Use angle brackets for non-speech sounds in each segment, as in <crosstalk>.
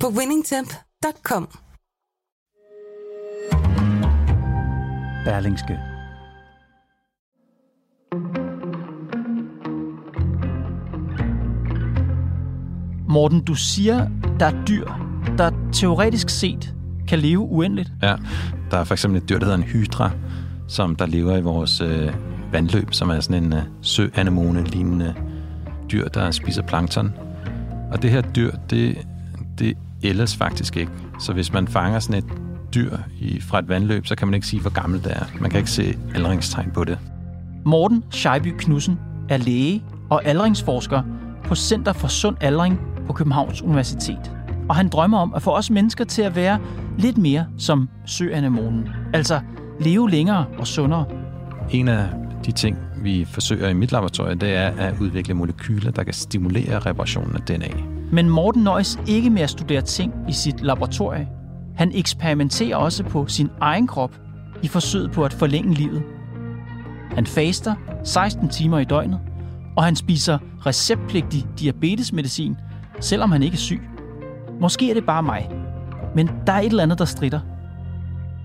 på winningtemp.com. Berlingske. Morten, du siger, der er dyr, der teoretisk set kan leve uendeligt. Ja, der er for eksempel et dyr, der hedder en hydra, som der lever i vores øh, vandløb, som er sådan en øh, søanemone-lignende dyr, der spiser plankton. Og det her dyr, det, det ældes faktisk ikke. Så hvis man fanger sådan et dyr i, fra et vandløb, så kan man ikke sige, hvor gammelt det er. Man kan ikke se aldringstegn på det. Morten Scheiby Knudsen er læge og aldringsforsker på Center for Sund Aldring på Københavns Universitet. Og han drømmer om at få os mennesker til at være lidt mere som søanemonen. Altså leve længere og sundere. En af de ting, vi forsøger i mit laboratorium, det er at udvikle molekyler, der kan stimulere reparationen af DNA. Men Morten nøjes ikke med at studere ting i sit laboratorium. Han eksperimenterer også på sin egen krop i forsøget på at forlænge livet. Han faster 16 timer i døgnet, og han spiser receptpligtig diabetesmedicin, selvom han ikke er syg. Måske er det bare mig, men der er et eller andet, der strider.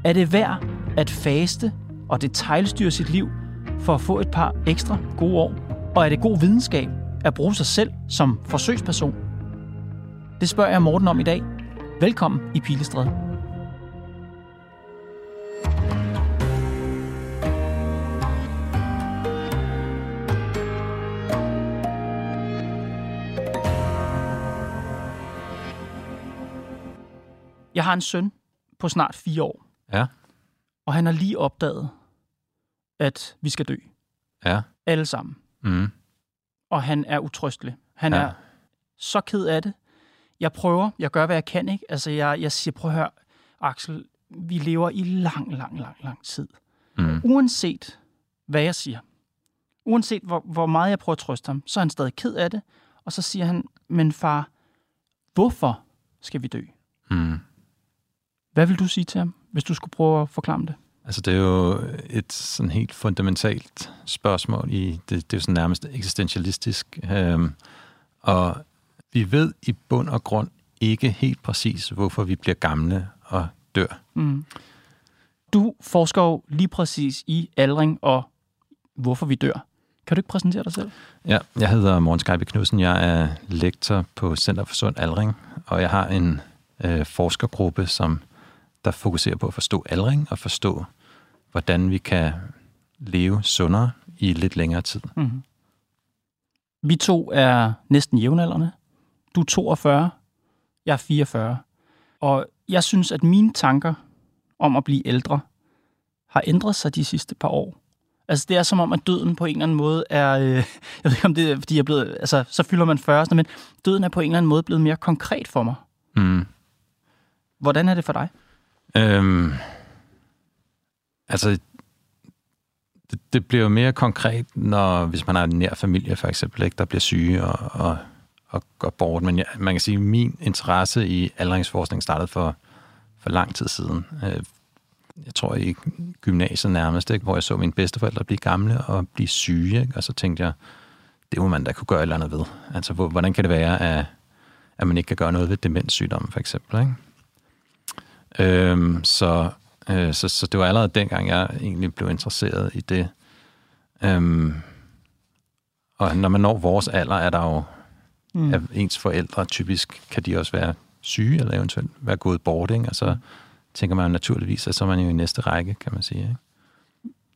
Er det værd at faste og detaljstyre sit liv for at få et par ekstra gode år? Og er det god videnskab at bruge sig selv som forsøgsperson? Det spørger jeg Morten om i dag. Velkommen i Pilestræde. Jeg har en søn på snart fire år, Ja, og han har lige opdaget, at vi skal dø. ja. Alle sammen. Mm. Og han er utrøstelig. Han Ja. ja. er så ked af det. Jeg prøver, jeg gør, hvad jeg kan, ikke? Altså, jeg, jeg siger, prøv at høre, Axel, vi lever i lang, lang, lang, lang tid. Mm. Uanset hvad jeg siger, uanset hvor, hvor meget jeg prøver at trøste ham, så er han stadig ked af det. Og så siger han, men far, hvorfor skal vi dø? Mm. Hvad vil du sige til ham, hvis du skulle prøve at forklare det? Altså, det er jo et sådan helt fundamentalt spørgsmål. I, det, det er jo sådan nærmest eksistentialistisk. Øhm, og vi ved i bund og grund ikke helt præcis, hvorfor vi bliver gamle og dør. Mm. Du forsker jo lige præcis i aldring og hvorfor vi dør. Kan du ikke præsentere dig selv? Ja, jeg hedder Morten Skejbe Knudsen. Jeg er lektor på Center for Sund Aldring, og jeg har en øh, forskergruppe, som der fokuserer på at forstå aldring og forstå, hvordan vi kan leve sundere i lidt længere tid. Mm-hmm. Vi to er næsten jævnaldrende. Du er 42, jeg er 44. Og jeg synes, at mine tanker om at blive ældre har ændret sig de sidste par år. Altså, det er som om, at døden på en eller anden måde er... Øh, <laughs> jeg ved ikke, om det er, fordi jeg er blevet... Altså, så fylder man 40, men døden er på en eller anden måde blevet mere konkret for mig. Mm. Hvordan er det for dig? Øhm, altså, det, det bliver jo mere konkret, når hvis man har en nær familie, for eksempel, ikke, der bliver syge og, og, at gå bort. Men jeg, man kan sige, at min interesse i aldringsforskning startede for, for lang tid siden. Øh, jeg tror i gymnasiet nærmest, ikke, hvor jeg så mine bedsteforældre blive gamle og blive syge. Ikke? Og så tænkte jeg, det må man da kunne gøre et eller andet ved. Altså, hvor- hvordan kan det være, at, at man ikke kan gøre noget ved demenssygdomme, for eksempel? Ikke? Øhm, så, øh, så, så det var allerede dengang, jeg egentlig blev interesseret i det. Øhm, og når man når vores alder, er der jo, mm. at ens forældre typisk, kan de også være syge, eller eventuelt være gået bort, ikke? Og så tænker man jo naturligvis, at så er man jo i næste række, kan man sige. Ikke?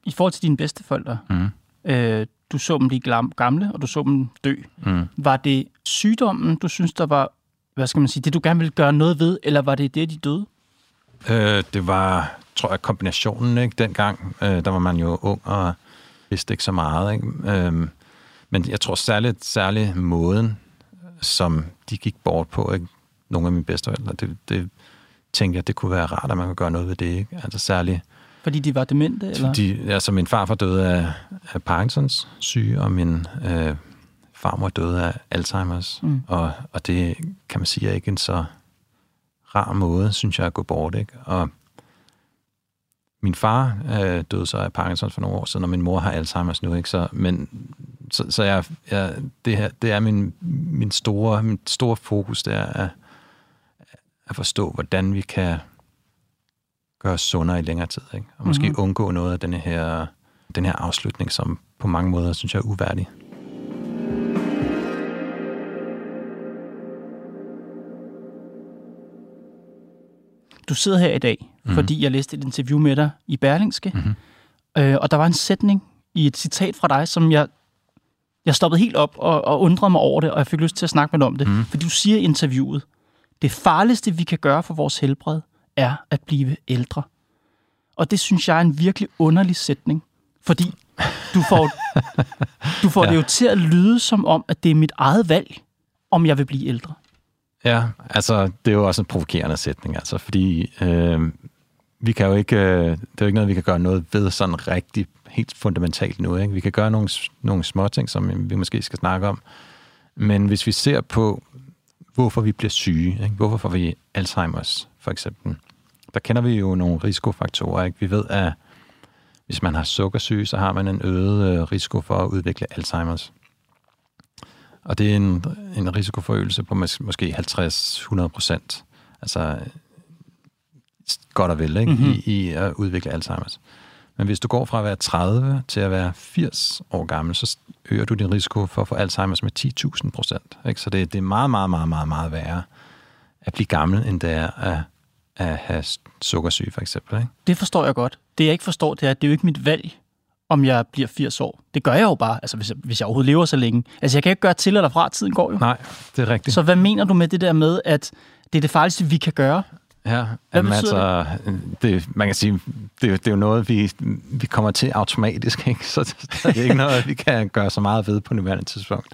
I forhold til dine bedsteforældre, Mm. øh, du så dem blive gamle, og du så dem dø. Mm. Var det sygdommen, du synes, der var, hvad skal man sige, det du gerne ville gøre noget ved, eller var det det, de døde? Øh, det var, tror jeg, kombinationen, ikke? Dengang, øh, der var man jo ung og vidste ikke så meget, ikke? Øhm, men jeg tror særligt, særligt måden, som de gik bort på, ikke? nogle af mine bedsteforældre. Det, det tænkte jeg, det kunne være rart, at man kunne gøre noget ved det. Ikke? Altså særligt... Fordi de var demente? Eller? Fordi, altså min farfar døde af, af Parkinsons syge, og min øh, farmor døde af Alzheimer's. Mm. Og, og det kan man sige er ikke en så rar måde, synes jeg, at gå bort. Ikke? Og min far øh, døde så af Parkinson for nogle år siden, og min mor har Alzheimer's nu, ikke? Så, men, så, så jeg, jeg, det, her, det er min, min, store, min store fokus, det er at, at forstå, hvordan vi kan gøre os sundere i længere tid, ikke? og måske mm-hmm. undgå noget af denne her, den her afslutning, som på mange måder, synes jeg, er uværdig. Du sidder her i dag, mm-hmm. fordi jeg læste et interview med dig i Berlingske, mm-hmm. øh, og der var en sætning i et citat fra dig, som jeg, jeg stoppede helt op og, og undrede mig over det, og jeg fik lyst til at snakke med dig om det. Mm-hmm. Fordi du siger i interviewet, det farligste, vi kan gøre for vores helbred, er at blive ældre. Og det synes jeg er en virkelig underlig sætning, fordi du får, <laughs> du får ja. det jo til at lyde som om, at det er mit eget valg, om jeg vil blive ældre. Ja, altså det er jo også en provokerende sætning, altså, fordi øh, vi kan jo ikke, øh, det er jo ikke noget, vi kan gøre noget ved sådan rigtig helt fundamentalt nu. Ikke? Vi kan gøre nogle, nogle små ting, som vi måske skal snakke om. Men hvis vi ser på, hvorfor vi bliver syge, ikke? hvorfor får vi Alzheimer's for eksempel, der kender vi jo nogle risikofaktorer. Ikke? Vi ved, at hvis man har sukkersyge, så har man en øget øh, risiko for at udvikle Alzheimer's. Og det er en, en risikoforøgelse på mås- måske 50-100 procent. Altså godt og vel ikke? Mm-hmm. I, i at udvikle Alzheimer's. Men hvis du går fra at være 30 til at være 80 år gammel, så øger du din risiko for at få Alzheimer's med 10.000 procent. Så det, det er meget, meget, meget, meget, meget værre at blive gammel, end det er at, at have sukkersyge, for eksempel. Ikke? Det forstår jeg godt. Det jeg ikke forstår, det er, at det er jo ikke mit valg, om jeg bliver 80 år. Det gør jeg jo bare, altså hvis jeg, hvis jeg overhovedet lever så længe. Altså jeg kan ikke gøre til eller fra, tiden går jo. Nej, det er rigtigt. Så hvad mener du med det der med, at det er det farligste, vi kan gøre? Ja, jamen altså, det? Det, man kan sige, det, det er jo noget, vi, vi kommer til automatisk, <laughs> ikke? så det, det er ikke noget, vi kan gøre så meget ved på nuværende tidspunkt.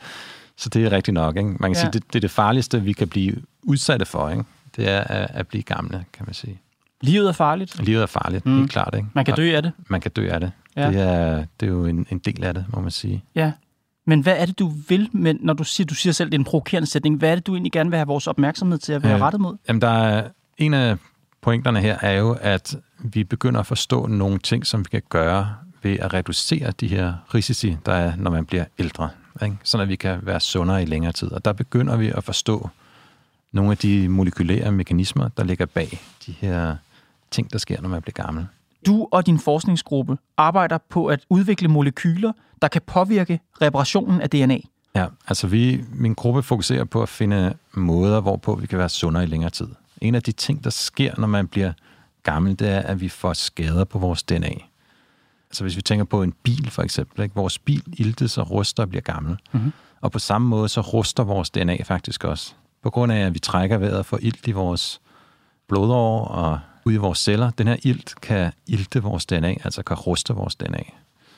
Så det er rigtigt nok. Ikke? Man kan ja. sige, det, det er det farligste, vi kan blive udsatte for. Ikke? Det er at, at blive gamle, kan man sige. Livet er farligt? Livet er farligt, mm. helt klart. Ikke? Man kan dø af det? Man kan dø af det. Ja. Det, er, det er jo en, en del af det, må man sige. Ja. Men hvad er det, du vil, men når du siger, du siger selv, det er en provokerende sætning, hvad er det, du egentlig gerne vil have vores opmærksomhed til at være øh, rettet mod? Jamen, der er, en af pointerne her er jo, at vi begynder at forstå nogle ting, som vi kan gøre ved at reducere de her risici, der er, når man bliver ældre. Ikke? Sådan at vi kan være sundere i længere tid. Og der begynder vi at forstå nogle af de molekylære mekanismer, der ligger bag de her ting, der sker, når man bliver gammel. Du og din forskningsgruppe arbejder på at udvikle molekyler, der kan påvirke reparationen af DNA. Ja, altså vi, min gruppe fokuserer på at finde måder, hvorpå vi kan være sundere i længere tid. En af de ting, der sker, når man bliver gammel, det er, at vi får skader på vores DNA. Altså hvis vi tænker på en bil for eksempel, ikke? vores bil iltes og ruster og bliver gammel. Mm-hmm. Og på samme måde så ruster vores DNA faktisk også. På grund af, at vi trækker vejret og får ilt i vores blodårer og ud i vores celler. Den her ilt kan ilte vores DNA, altså kan ruste vores DNA.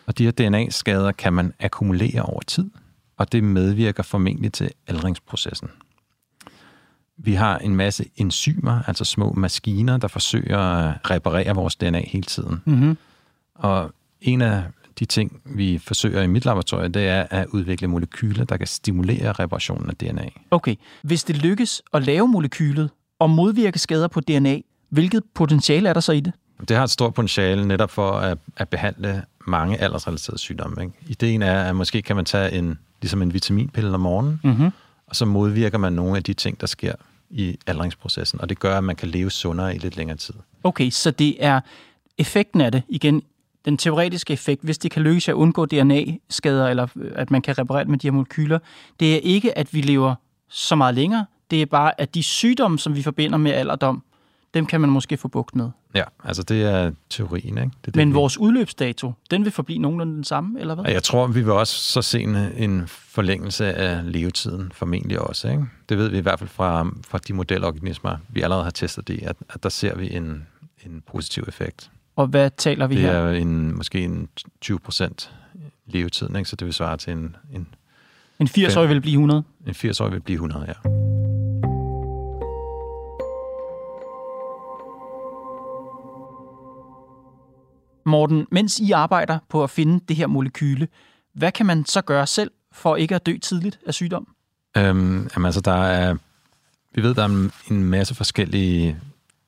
Og de her DNA-skader kan man akkumulere over tid, og det medvirker formentlig til aldringsprocessen. Vi har en masse enzymer, altså små maskiner, der forsøger at reparere vores DNA hele tiden. Mm-hmm. Og en af de ting, vi forsøger i mit laboratorium, det er at udvikle molekyler, der kan stimulere reparationen af DNA. Okay. Hvis det lykkes at lave molekylet og modvirke skader på DNA, hvilket potentiale er der så i det? Det har et stort potentiale netop for at, at behandle mange aldersrelaterede sygdomme. Ikke? Ideen er, at måske kan man tage en, ligesom en vitaminpille om morgenen, mm-hmm og så modvirker man nogle af de ting, der sker i aldringsprocessen, og det gør, at man kan leve sundere i lidt længere tid. Okay, så det er effekten af det, igen, den teoretiske effekt, hvis det kan lykkes at undgå DNA-skader, eller øh, at man kan reparere med de her molekyler, det er ikke, at vi lever så meget længere, det er bare, at de sygdomme, som vi forbinder med alderdom, dem kan man måske få bugt med. Ja, altså det er teorien. Ikke? Det er det, Men vores udløbsdato, den vil forblive nogenlunde den samme, eller hvad? Jeg tror, vi vil også så se en, en forlængelse af levetiden, formentlig også. Ikke? Det ved vi i hvert fald fra, fra de modelorganismer, vi allerede har testet det, at, at der ser vi en, en positiv effekt. Og hvad taler vi her? Det er en, måske en 20 procent levetid, ikke? så det vil svare til en... En, en 80-årig vil blive 100? En 80-årig vil blive 100, ja. Morten, mens I arbejder på at finde det her molekyle, hvad kan man så gøre selv for ikke at dø tidligt af sygdom? Øhm, jamen altså, der er, vi ved, der er en, masse forskellige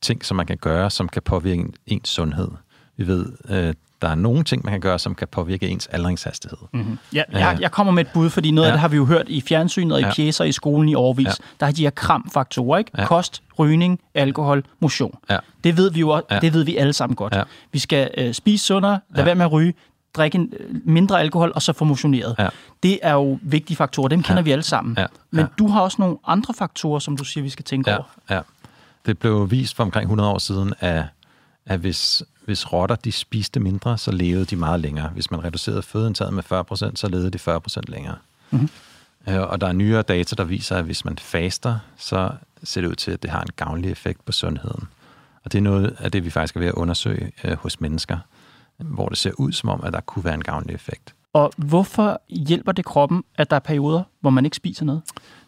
ting, som man kan gøre, som kan påvirke ens sundhed. Vi ved, øh, der er nogle ting, man kan gøre, som kan påvirke ens aldringshastighed. Mm-hmm. Ja, jeg, jeg kommer med et bud, fordi noget ja. af det har vi jo hørt i fjernsynet og i ja. pjæser i skolen i overvis. Ja. Der har de her kramfaktorer, ikke? Ja. Kost, rygning, alkohol, motion. Ja. Det ved vi jo ja. det ved vi alle sammen godt. Ja. Vi skal øh, spise sundere, lade ja. være med at ryge, drikke en, øh, mindre alkohol og så få motioneret. Ja. Det er jo vigtige faktorer, dem kender ja. vi alle sammen. Ja. Men ja. du har også nogle andre faktorer, som du siger, vi skal tænke ja. over. Ja. Det blev vist for omkring 100 år siden, at, at hvis, hvis rotter de spiste mindre, så levede de meget længere. Hvis man reducerede fødeindtaget med 40%, så levede de 40% længere. Mm-hmm. Og der er nyere data, der viser, at hvis man faster, så ser det ud til, at det har en gavnlig effekt på sundheden. Og det er noget af det, vi faktisk er ved at undersøge øh, hos mennesker, hvor det ser ud som om, at der kunne være en gavnlig effekt. Og hvorfor hjælper det kroppen, at der er perioder, hvor man ikke spiser noget?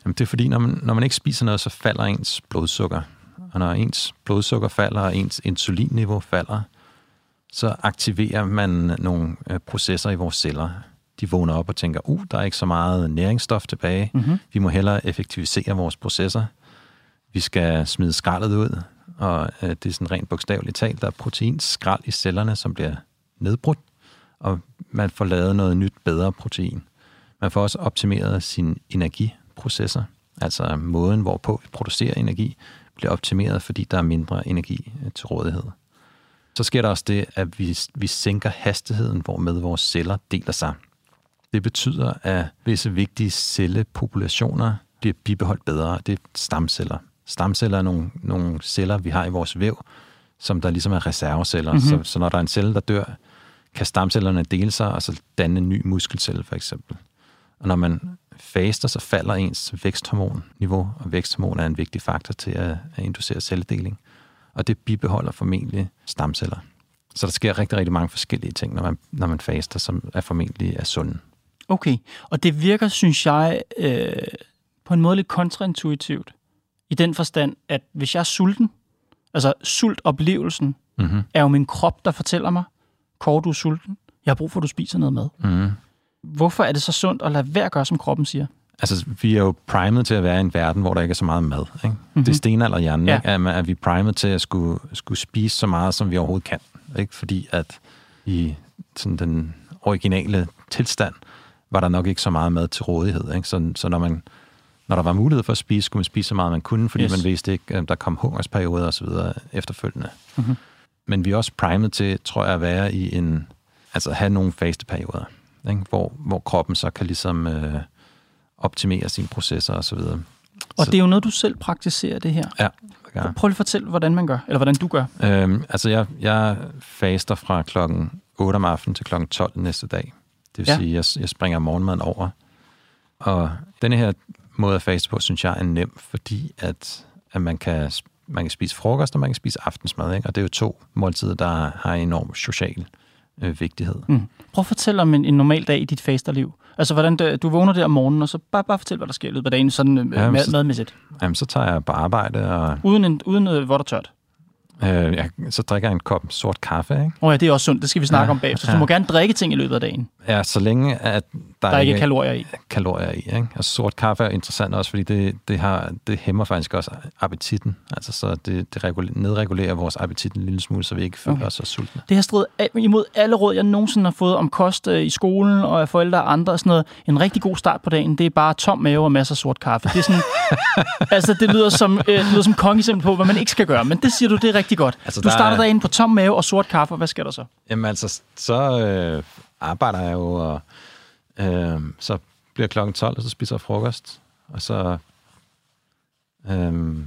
Jamen, det er fordi, når man, når man ikke spiser noget, så falder ens blodsukker. Og når ens blodsukker falder, og ens insulinniveau falder, så aktiverer man nogle øh, processer i vores celler. De vågner op og tænker, uh, der er ikke så meget næringsstof tilbage. Mm-hmm. Vi må hellere effektivisere vores processer. Vi skal smide skraldet ud, og øh, det er sådan rent bogstaveligt talt. Der er proteinskrald i cellerne, som bliver nedbrudt, og man får lavet noget nyt, bedre protein. Man får også optimeret sine energiprocesser, altså måden, hvorpå vi producerer energi, bliver optimeret, fordi der er mindre energi øh, til rådighed. Så sker der også det, at vi, vi sænker hastigheden, hvormed vores celler deler sig. Det betyder, at visse vigtige cellepopulationer bliver bibeholdt bedre. Det er stamceller. Stamceller er nogle, nogle celler, vi har i vores væv, som der ligesom er reserveceller. Mm-hmm. Så, så når der er en celle, der dør, kan stamcellerne dele sig og så danne en ny muskelcelle, for eksempel. Og når man faster, så falder ens væksthormonniveau, og væksthormon er en vigtig faktor til at, at inducere celledeling. Og det bibeholder formentlig stamceller. Så der sker rigtig, rigtig mange forskellige ting, når man, når man faster, som er formentlig er sunde. Okay, og det virker, synes jeg, øh, på en måde lidt kontraintuitivt. I den forstand, at hvis jeg er sulten, altså sultoplevelsen, mm-hmm. er jo min krop, der fortæller mig, Kåre, du er sulten. Jeg har brug for, at du spiser noget mad. Mm. Hvorfor er det så sundt at lade være at gøre, som kroppen siger? Altså, vi er jo primet til at være i en verden, hvor der ikke er så meget mad. Ikke? Mm-hmm. Det er stenalderhjernen, ja. ikke? At, at vi er primet til at skulle, skulle spise så meget, som vi overhovedet kan. Ikke? Fordi at i sådan den originale tilstand, var der nok ikke så meget mad til rådighed. Ikke? Så, så når, man, når der var mulighed for at spise, skulle man spise så meget, man kunne, fordi yes. man vidste ikke, at der kom hungersperioder osv. efterfølgende. Mm-hmm. Men vi er også primet til, tror jeg, at være i en, altså have nogle faste perioder, ikke? Hvor, hvor kroppen så kan ligesom øh, optimere sine processer og så videre. Og så, det er jo noget, du selv praktiserer, det her. Ja. Det Prøv lige at fortælle, hvordan man gør, eller hvordan du gør. Øhm, altså, jeg, jeg faster fra klokken 8 om aftenen til klokken 12 næste dag. Det vil ja. sige, at jeg, jeg springer morgenmaden over. Og denne her måde at faste på, synes jeg er nem, fordi at, at man kan man kan spise frokost, og man kan spise aftensmad. Ikke? Og det er jo to måltider, der har enorm social øh, vigtighed. Mm. Prøv at fortælle om en, en normal dag i dit fasterliv. Altså, hvordan du, du vågner der om morgenen, og så bare, bare fortæl, hvad der sker i løbet af dagen, sådan øh, jamen, mad, madmæssigt. Jamen, så tager jeg på arbejde. Og... Uden, en, uden øh, vådt og tørt? Øh, jeg, så drikker jeg en kop sort kaffe, ikke? Åh oh ja, det er også sundt. Det skal vi snakke ja, om bagefter. Så ja. du må gerne drikke ting i løbet af dagen. Ja, så længe at der, der er ikke er kalorier i. Kalorier i, ikke? Og sort kaffe er interessant også, fordi det, det, har, det hæmmer faktisk også appetitten. Altså, så det, det nedregulerer vores appetit en lille smule, så vi ikke føler okay. os så sultne. Det har stridet imod alle råd, jeg nogensinde har fået om kost øh, i skolen og af forældre og andre og sådan noget. En rigtig god start på dagen, det er bare tom mave og masser af sort kaffe. Det er sådan, <laughs> altså, det lyder som, øh, lyder som kongeksempel på, hvad man ikke skal gøre, men det siger du, det er rigtig godt. Altså, du starter dagen på tom mave og sort kaffe, hvad sker der så? Jamen altså, så øh, arbejder jeg jo, og øh, så bliver klokken 12, og så spiser jeg frokost, og så øh,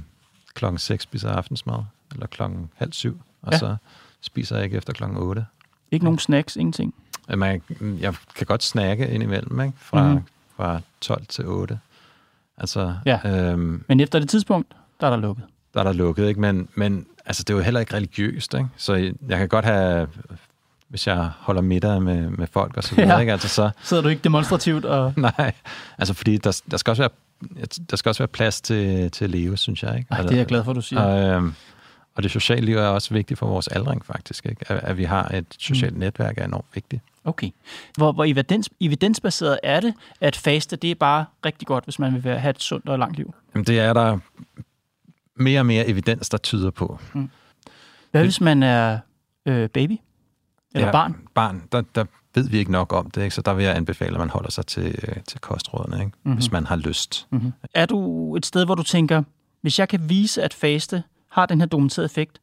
klokken 6 spiser jeg aftensmad, eller klokken halv syv, og ja. så spiser jeg ikke efter klokken 8. Ikke nogen snacks, ingenting? Jeg, jeg kan godt snakke indimellem, ikke? Fra, mm-hmm. fra 12 til 8. Altså, ja. øhm, men efter det tidspunkt, der er der lukket. Der er der lukket, ikke? Men, men altså, det er jo heller ikke religiøst, ikke? Så jeg kan godt have, hvis jeg holder middag med, med folk og så <laughs> videre, ja. ikke? Altså, så... Sidder du ikke demonstrativt og... <laughs> Nej, altså fordi der, der skal også være der skal også være plads til, til at leve, synes jeg. Ikke? Ej, det er jeg glad for, du siger. Og, øhm, Og det sociale liv er også vigtigt for vores aldring, faktisk. Ikke? At, at vi har et socialt mm. netværk er enormt vigtigt. Okay. Hvor, hvor evidens, evidensbaseret er det, at faste, det er bare rigtig godt, hvis man vil have et sundt og langt liv? Jamen, det er der mere og mere evidens, der tyder på. Mm. Hvad hvis man er øh, baby? Eller ja, barn? Barn, der, der ved vi ikke nok om det, ikke? så der vil jeg anbefale, at man holder sig til, øh, til kostrådene, ikke? Mm-hmm. hvis man har lyst. Mm-hmm. Er du et sted, hvor du tænker, hvis jeg kan vise, at faste har den her dokumenterede effekt,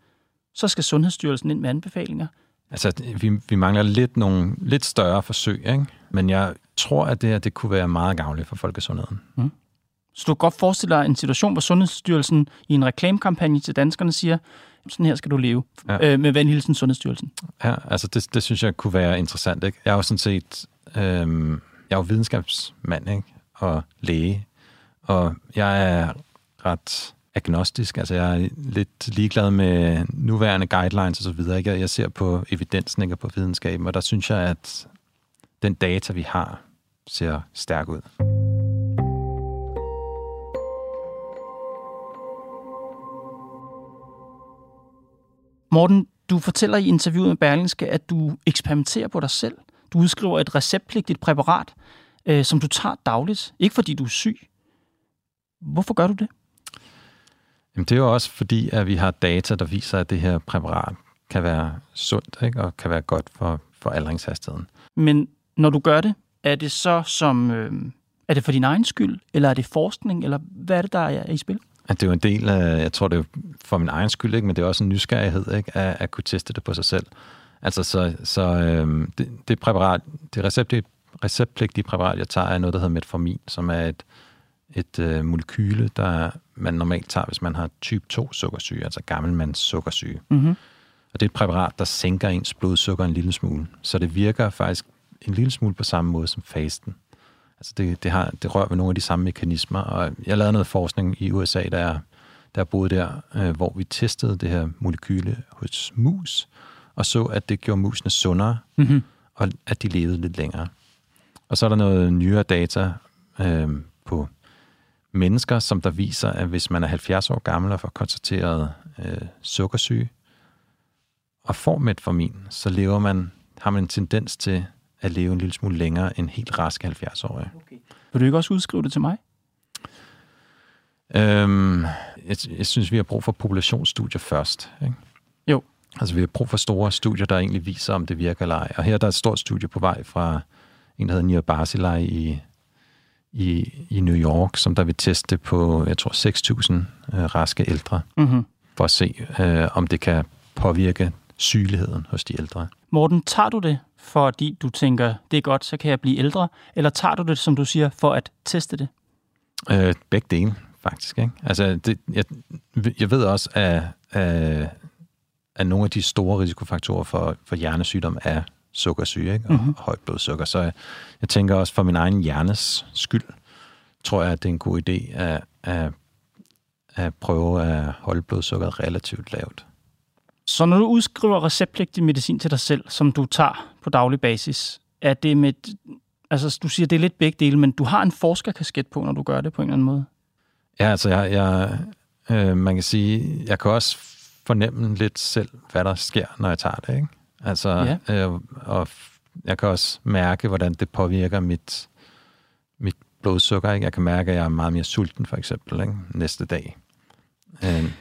så skal Sundhedsstyrelsen ind med anbefalinger? Altså, vi, vi mangler lidt nogle lidt større forsøg, ikke? men jeg tror, at det her det kunne være meget gavnligt for folkesundheden. Mm. Så du kan godt forestille dig en situation, hvor Sundhedsstyrelsen i en reklamekampagne til danskerne siger, sådan her skal du leve, ja. øh, med venhilsen Sundhedsstyrelsen. Ja, altså det, det synes jeg kunne være interessant. Ikke? Jeg er jo sådan set, øh, jeg er jo videnskabsmand ikke? og læge, og jeg er ret agnostisk. Altså jeg er lidt ligeglad med nuværende guidelines osv. Jeg, jeg ser på evidensen ikke, og på videnskaben, og der synes jeg, at den data, vi har, ser stærk ud. Morten, du fortæller i interviewet med Berlingske, at du eksperimenterer på dig selv. Du udskriver et receptpligtigt præparat, øh, som du tager dagligt. Ikke fordi du er syg. Hvorfor gør du det? Jamen, det er jo også fordi, at vi har data, der viser, at det her præparat kan være sundt ikke? og kan være godt for, for aldringshastigheden. Men når du gør det, er det så som... Øh, er det for din egen skyld, eller er det forskning, eller hvad er det, der er i spil? At det er jo en del af, jeg tror det er for min egen skyld, ikke? men det er også en nysgerrighed ikke? At, at kunne teste det på sig selv. Altså så, så øhm, det, det præparat, det recept, receptpligtige præparat, jeg tager, er noget, der hedder metformin, som er et, et øh, molekyle, der man normalt tager, hvis man har type 2 sukkersyge, altså gammelmands sukkersyge. Mm-hmm. Og det er et præparat, der sænker ens blodsukker en lille smule. Så det virker faktisk en lille smule på samme måde som fasten. Altså det, det, har, det rører ved nogle af de samme mekanismer, og jeg lavede noget forskning i USA, der, der boede der, øh, hvor vi testede det her molekyle hos mus, og så, at det gjorde musene sundere, mm-hmm. og at de levede lidt længere. Og så er der noget nyere data øh, på mennesker, som der viser, at hvis man er 70 år gammel og får konstateret øh, sukkersyge, og får metformin, så lever man, har man en tendens til at leve en lille smule længere end helt raske 70-årige. Okay. Vil du ikke også udskrive det til mig? Øhm, jeg, jeg synes, vi har brug for populationsstudier først. Ikke? Jo. Altså, vi har brug for store studier, der egentlig viser, om det virker eller ej. Og her der er et stort studie på vej fra en, der hedder Nir Barzilai i, i, i New York, som der vil teste på, jeg tror, 6.000 øh, raske ældre, mm-hmm. for at se, øh, om det kan påvirke sygeligheden hos de ældre. Morten, tager du det, fordi du tænker, det er godt, så kan jeg blive ældre, eller tager du det, som du siger, for at teste det? Øh, begge dele, faktisk. Ikke? Altså, det, jeg, jeg ved også, at, at, at nogle af de store risikofaktorer for, for hjernesygdom er sukkersyge ikke? og mm-hmm. højt blodsukker. Så jeg, jeg tænker også for min egen hjernes skyld, tror jeg, at det er en god idé at, at, at prøve at holde blodsukkeret relativt lavt. Så når du udskriver receptpligtig medicin til dig selv, som du tager på daglig basis, er det med... Altså, du siger, det er lidt begge dele, men du har en forskerkasket på, når du gør det på en eller anden måde. Ja, altså, jeg, jeg, øh, man kan sige, jeg kan også fornemme lidt selv, hvad der sker, når jeg tager det, ikke? Altså, ja. øh, og jeg kan også mærke, hvordan det påvirker mit, mit blodsukker, ikke? Jeg kan mærke, at jeg er meget mere sulten, for eksempel, ikke? næste dag. Øh,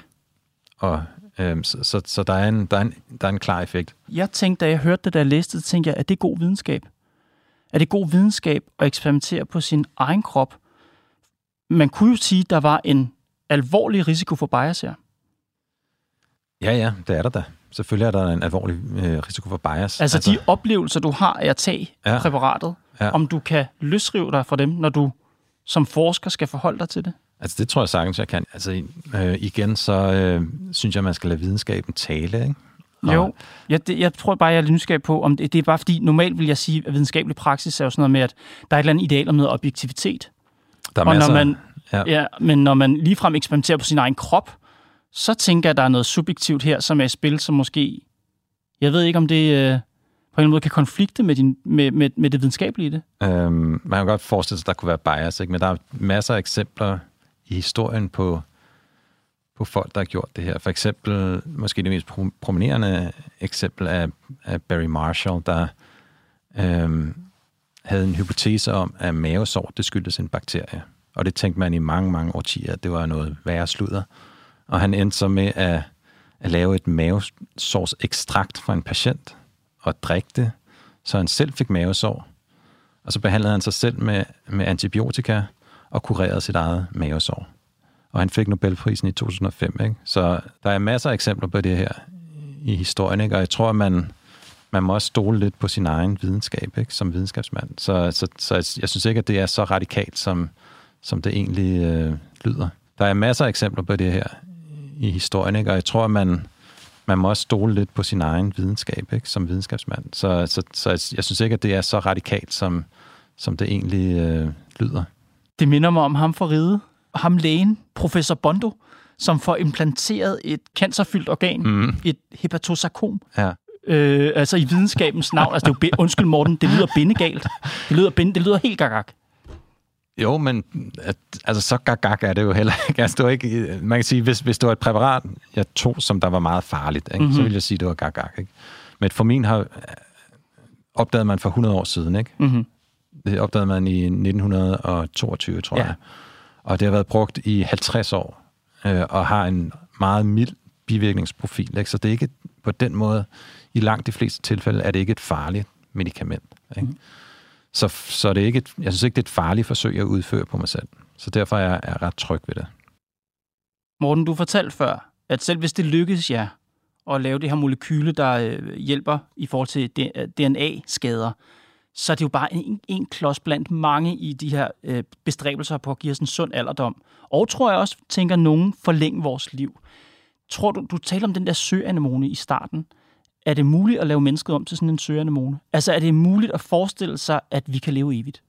og Øhm, så så, så der, er en, der, er en, der er en klar effekt. Jeg tænkte, da jeg hørte det, da jeg læste det, tænkte jeg, at det er god videnskab. Er det god videnskab at eksperimentere på sin egen krop? Man kunne jo sige, at der var en alvorlig risiko for bias her. Ja, ja, det er der da. Selvfølgelig er der en alvorlig øh, risiko for bias. Altså, altså de oplevelser, du har af at tage ja. præparatet, ja. om du kan løsrive dig fra dem, når du som forsker skal forholde dig til det? Altså, det tror jeg sagtens, jeg kan. Altså, øh, igen, så øh, synes jeg, man skal lade videnskaben tale, ikke? Og... Jo, jeg, det, jeg tror bare, jeg er lidt nysgerrig på, om det, det er bare fordi, normalt vil jeg sige, at videnskabelig praksis er jo sådan noget med, at der er et eller andet ideal om noget objektivitet. Der er og masser, når man, ja. Ja, men når man ligefrem eksperimenterer på sin egen krop, så tænker jeg, at der er noget subjektivt her, som er i spil, som måske... Jeg ved ikke, om det øh, på en eller anden måde kan konflikte med, din, med, med, med det videnskabelige i det. Øhm, man kan godt forestille sig, at der kunne være bias, ikke? men der er masser af eksempler i historien på, på folk, der har gjort det her. For eksempel, måske det mest prominerende eksempel er, er Barry Marshall, der øhm, havde en hypotese om, at mavesår, det skyldtes en bakterie. Og det tænkte man i mange, mange årtier, at det var noget værre sludder. Og han endte så med at, at lave et mavesårsekstrakt fra en patient og drikke det, så han selv fik mavesår. Og så behandlede han sig selv med, med antibiotika og kurerede sit eget mavesår. Og han fik Nobelprisen i 2005. Ikke? Så der er masser af eksempler på det her i historien, ikke? og jeg tror, at man, man må også stole lidt på sin egen videnskab ikke? som videnskabsmand. Så, så, så jeg synes ikke, at det er så radikalt, som, som det egentlig øh, lyder. Der er masser af eksempler på det her i historien, ikke? og jeg tror, at man, man må også stole lidt på sin egen videnskab ikke? som videnskabsmand. Så, så, så jeg synes ikke, at det er så radikalt, som, som det egentlig øh, lyder. Det minder mig om ham for ride, ham lægen, professor Bondo, som får implanteret et cancerfyldt organ, mm. et hepatosarkom. Ja. Øh, altså i videnskabens navn. Altså, det er jo, <laughs> undskyld Morten, det lyder bindegalt. Det lyder, binde, det lyder helt gagak. Jo, men at, altså, så gagak er det jo heller ikke. Altså, det var ikke man kan sige, hvis, hvis det var et præparat, jeg tog, som der var meget farligt, ikke? Mm-hmm. så mhm. ville jeg sige, det var gagak. Ikke? Men for min har opdagede man for 100 år siden. Ikke? Mm-hmm. Det opdagede man i 1922, tror ja. jeg. Og det har været brugt i 50 år, øh, og har en meget mild bivirkningsprofil. Ikke? Så det er ikke på den måde, i langt de fleste tilfælde, er det ikke et farligt medicament. Ikke? Mm. Så, så det er ikke et, jeg synes ikke, det er et farligt forsøg at udføre på mig selv. Så derfor er jeg, er ret tryg ved det. Morten, du fortalte før, at selv hvis det lykkes jer at lave det her molekyle, der øh, hjælper i forhold til DNA-skader, så er det jo bare en, en klods blandt mange i de her øh, bestræbelser på at give os en sund alderdom. Og tror jeg også, tænker nogen, forlænge vores liv. Tror du, du taler om den der søanemone i starten. Er det muligt at lave mennesket om til sådan en søanemone? Altså er det muligt at forestille sig, at vi kan leve evigt?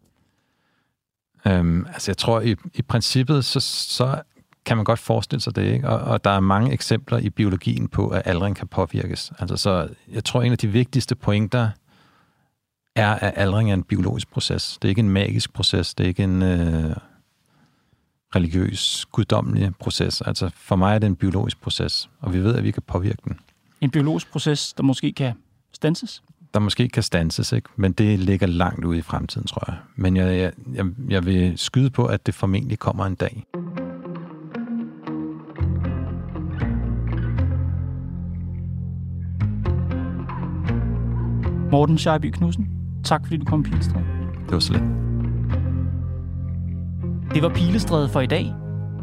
Øhm, altså jeg tror, i, i princippet, så, så kan man godt forestille sig det, ikke? Og, og der er mange eksempler i biologien på, at aldring kan påvirkes. Altså, så jeg tror, en af de vigtigste pointer er, at aldring er en biologisk proces. Det er ikke en magisk proces. Det er ikke en øh, religiøs, guddommelig proces. Altså, for mig er det en biologisk proces, og vi ved, at vi kan påvirke den. En biologisk proces, der måske kan stanses? Der måske kan stanses, ikke? men det ligger langt ude i fremtiden, tror jeg. Men jeg, jeg, jeg vil skyde på, at det formentlig kommer en dag. Morten Scheiby Knudsen, tak fordi du kom, Pilestræde. Det var så lidt. Det var Pilestræde for i dag.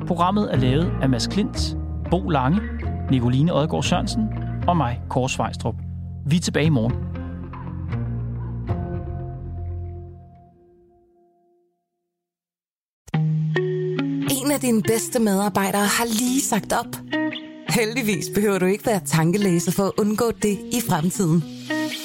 Programmet er lavet af Mads Klint, Bo Lange, Nicoline Odgaard Sørensen og mig, Kåre Svejstrup. Vi er tilbage i morgen. En af dine bedste medarbejdere har lige sagt op. Heldigvis behøver du ikke være tankelæser for at undgå det i fremtiden.